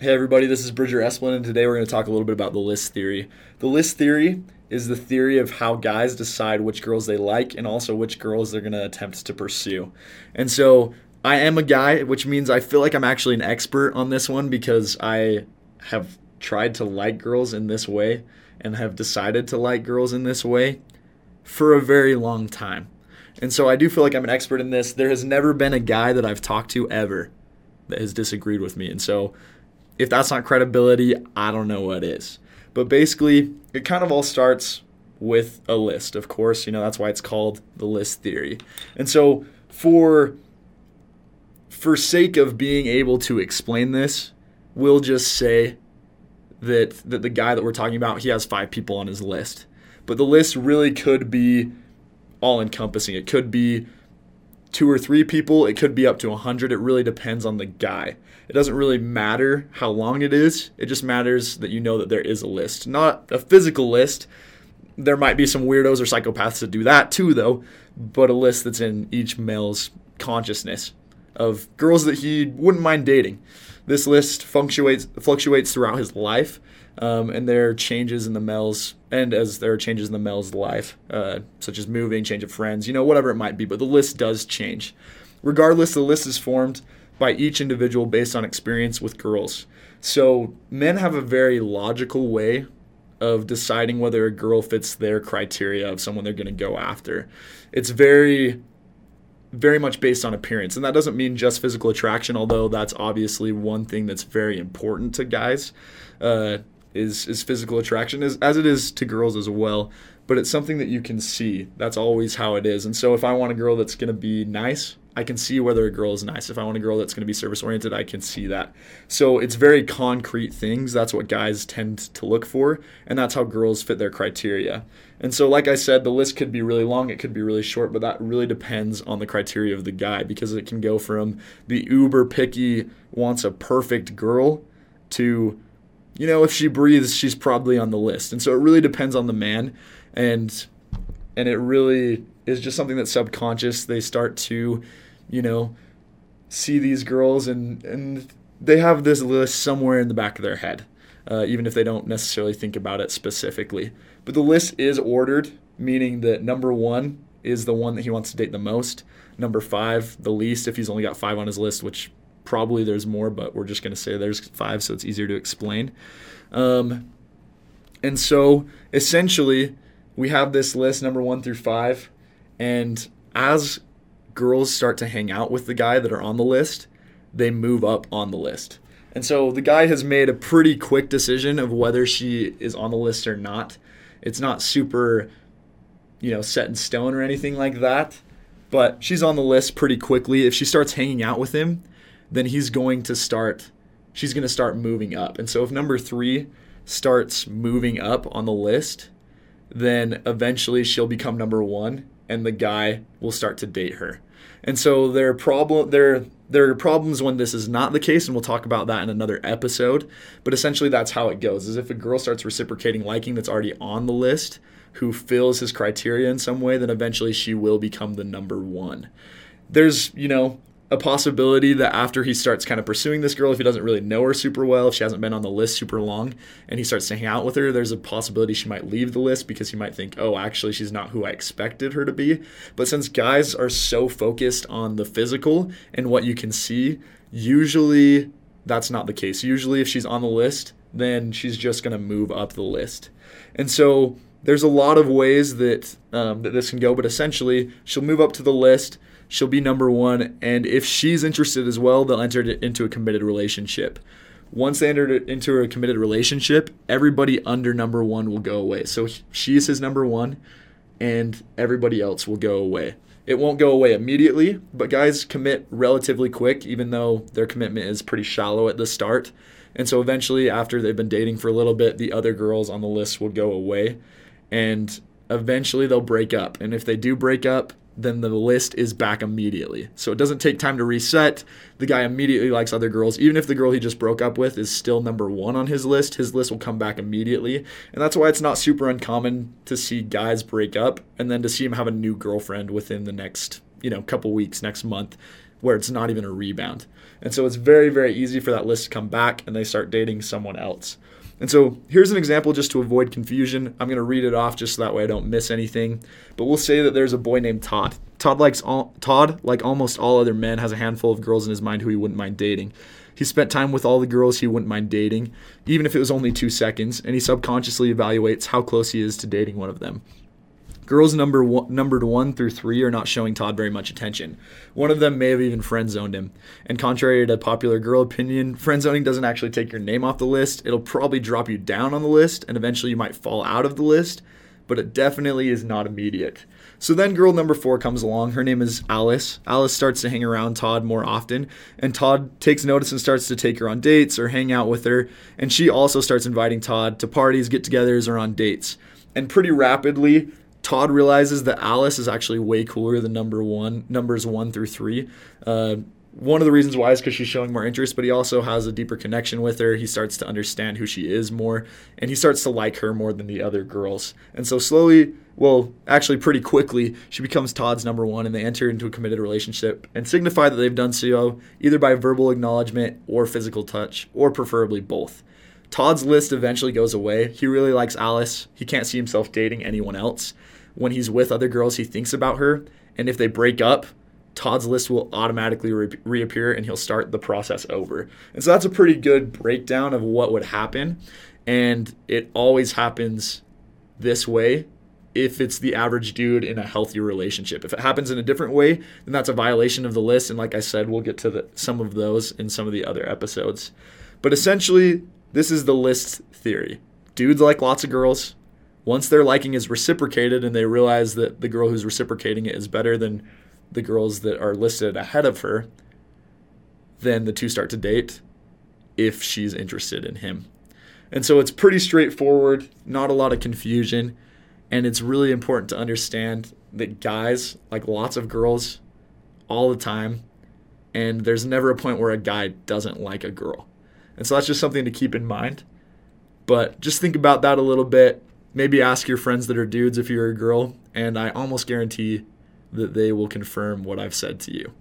Hey everybody, this is Bridger Esplin, and today we're going to talk a little bit about the list theory. The list theory is the theory of how guys decide which girls they like and also which girls they're going to attempt to pursue. And so I am a guy, which means I feel like I'm actually an expert on this one because I have tried to like girls in this way and have decided to like girls in this way for a very long time. And so I do feel like I'm an expert in this. There has never been a guy that I've talked to ever that has disagreed with me. And so if that's not credibility, I don't know what is. But basically, it kind of all starts with a list, of course. You know, that's why it's called the list theory. And so for for sake of being able to explain this, we'll just say that that the guy that we're talking about, he has five people on his list. But the list really could be all encompassing. It could be two or three people, it could be up to 100. It really depends on the guy. It doesn't really matter how long it is, it just matters that you know that there is a list. Not a physical list. There might be some weirdos or psychopaths that do that too, though, but a list that's in each male's consciousness of girls that he wouldn't mind dating. This list fluctuates fluctuates throughout his life, um, and there are changes in the male's and as there are changes in the male's life, uh, such as moving, change of friends, you know, whatever it might be. But the list does change. Regardless, the list is formed by each individual based on experience with girls. So men have a very logical way of deciding whether a girl fits their criteria of someone they're going to go after. It's very very much based on appearance. And that doesn't mean just physical attraction, although that's obviously one thing that's very important to guys. Uh, is is physical attraction as, as it is to girls as well but it's something that you can see. That's always how it is. And so if i want a girl that's going to be nice i can see whether a girl is nice. If i want a girl that's going to be service oriented i can see that. So it's very concrete things. That's what guys tend to look for and that's how girls fit their criteria. And so like i said the list could be really long it could be really short but that really depends on the criteria of the guy because it can go from the uber picky wants a perfect girl to you know, if she breathes, she's probably on the list. And so it really depends on the man. And and it really is just something that's subconscious. They start to, you know, see these girls and and they have this list somewhere in the back of their head, uh, even if they don't necessarily think about it specifically. But the list is ordered, meaning that number one is the one that he wants to date the most. Number five, the least, if he's only got five on his list, which probably there's more, but we're just going to say there's five, so it's easier to explain. Um, and so essentially, we have this list number one through five, and as girls start to hang out with the guy that are on the list, they move up on the list. And so the guy has made a pretty quick decision of whether she is on the list or not. It's not super, you know, set in stone or anything like that, but she's on the list pretty quickly. If she starts hanging out with him, then he's going to start she's going to start moving up. And so if number 3 starts moving up on the list, then eventually she'll become number 1 and the guy will start to date her. And so there are problem there there are problems when this is not the case and we'll talk about that in another episode, but essentially that's how it goes. Is if a girl starts reciprocating liking that's already on the list, who fills his criteria in some way, then eventually she will become the number 1. There's, you know, a possibility that after he starts kind of pursuing this girl, if he doesn't really know her super well, if she hasn't been on the list super long, and he starts to hang out with her, there's a possibility she might leave the list because he might think, oh, actually, she's not who I expected her to be. But since guys are so focused on the physical and what you can see, usually that's not the case. Usually, if she's on the list, then she's just going to move up the list. And so there's a lot of ways that um, that this can go, but essentially, she'll move up to the list she'll be number one. And if she's interested as well, they'll enter it into a committed relationship. Once they enter into a committed relationship, everybody under number one will go away. So she's his number one, and everybody else will go away. It won't go away immediately, but guys commit relatively quick, even though their commitment is pretty shallow at the start. And so eventually, after they've been dating for a little bit, the other girls on the list will go away. And eventually they'll break up. And if they do break up, then the list is back immediately. So it doesn't take time to reset. The guy immediately likes other girls. Even if the girl he just broke up with is still number one on his list, his list will come back immediately. And that's why it's not super uncommon to see guys break up and then to see him have a new girlfriend within the next, you know, couple weeks, next month. where it's not even a rebound. And so it's very, very easy for that list to come back and they start dating someone else. And so here's an example just to avoid confusion. I'm going to read it off just so that way I don't miss anything. But we'll say that there's a boy named Todd. Todd likes all, Todd, like almost all other men, has a handful of girls in his mind who he wouldn't mind dating. He spent time with all the girls he wouldn't mind dating, even if it was only two seconds, and he subconsciously evaluates how close he is to dating one of them. Girls number one, numbered one through three are not showing Todd very much attention. One of them may have even friend zoned him. And contrary to popular girl opinion, friend zoning doesn't actually take your name off the list. It'll probably drop you down on the list, and eventually you might fall out of the list, but it definitely is not immediate. So then girl number four comes along. Her name is Alice. Alice starts to hang around Todd more often, and Todd takes notice and starts to take her on dates or hang out with her. And she also starts inviting Todd to parties, get togethers, or on dates. And pretty rapidly, Todd realizes that Alice is actually way cooler than number one, numbers one through three. Uh, one of the reasons why is because she's showing more interest, but he also has a deeper connection with her. He starts to understand who she is more, and he starts to like her more than the other girls. And so slowly, well, actually pretty quickly, she becomes Todd's number one, and they enter into a committed relationship and signify that they've done so either by verbal acknowledgement or physical touch, or preferably both. Todd's list eventually goes away. He really likes Alice. He can't see himself dating anyone else when he's with other girls, he thinks about her. And if they break up, Todd's list will automatically re- reappear and he'll start the process over. And so that's a pretty good breakdown of what would happen. And it always happens this way if it's the average dude in a healthy relationship. If it happens in a different way, then that's a violation of the list. And like I said, we'll get to the, some of those in some of the other episodes. But essentially, this is the list theory. Dudes like lots of girls, once their liking is reciprocated and they realize that the girl who's reciprocating it is better than the girls that are listed ahead of her, then the two start to date if she's interested in him. And so it's pretty straightforward, not a lot of confusion, and it's really important to understand that guys like lots of girls all the time, and there's never a point where a guy doesn't like a girl. And so that's just something to keep in mind. But just think about that a little bit maybe ask your friends that are dudes if you're a girl, and I almost guarantee that they will confirm what I've said to you.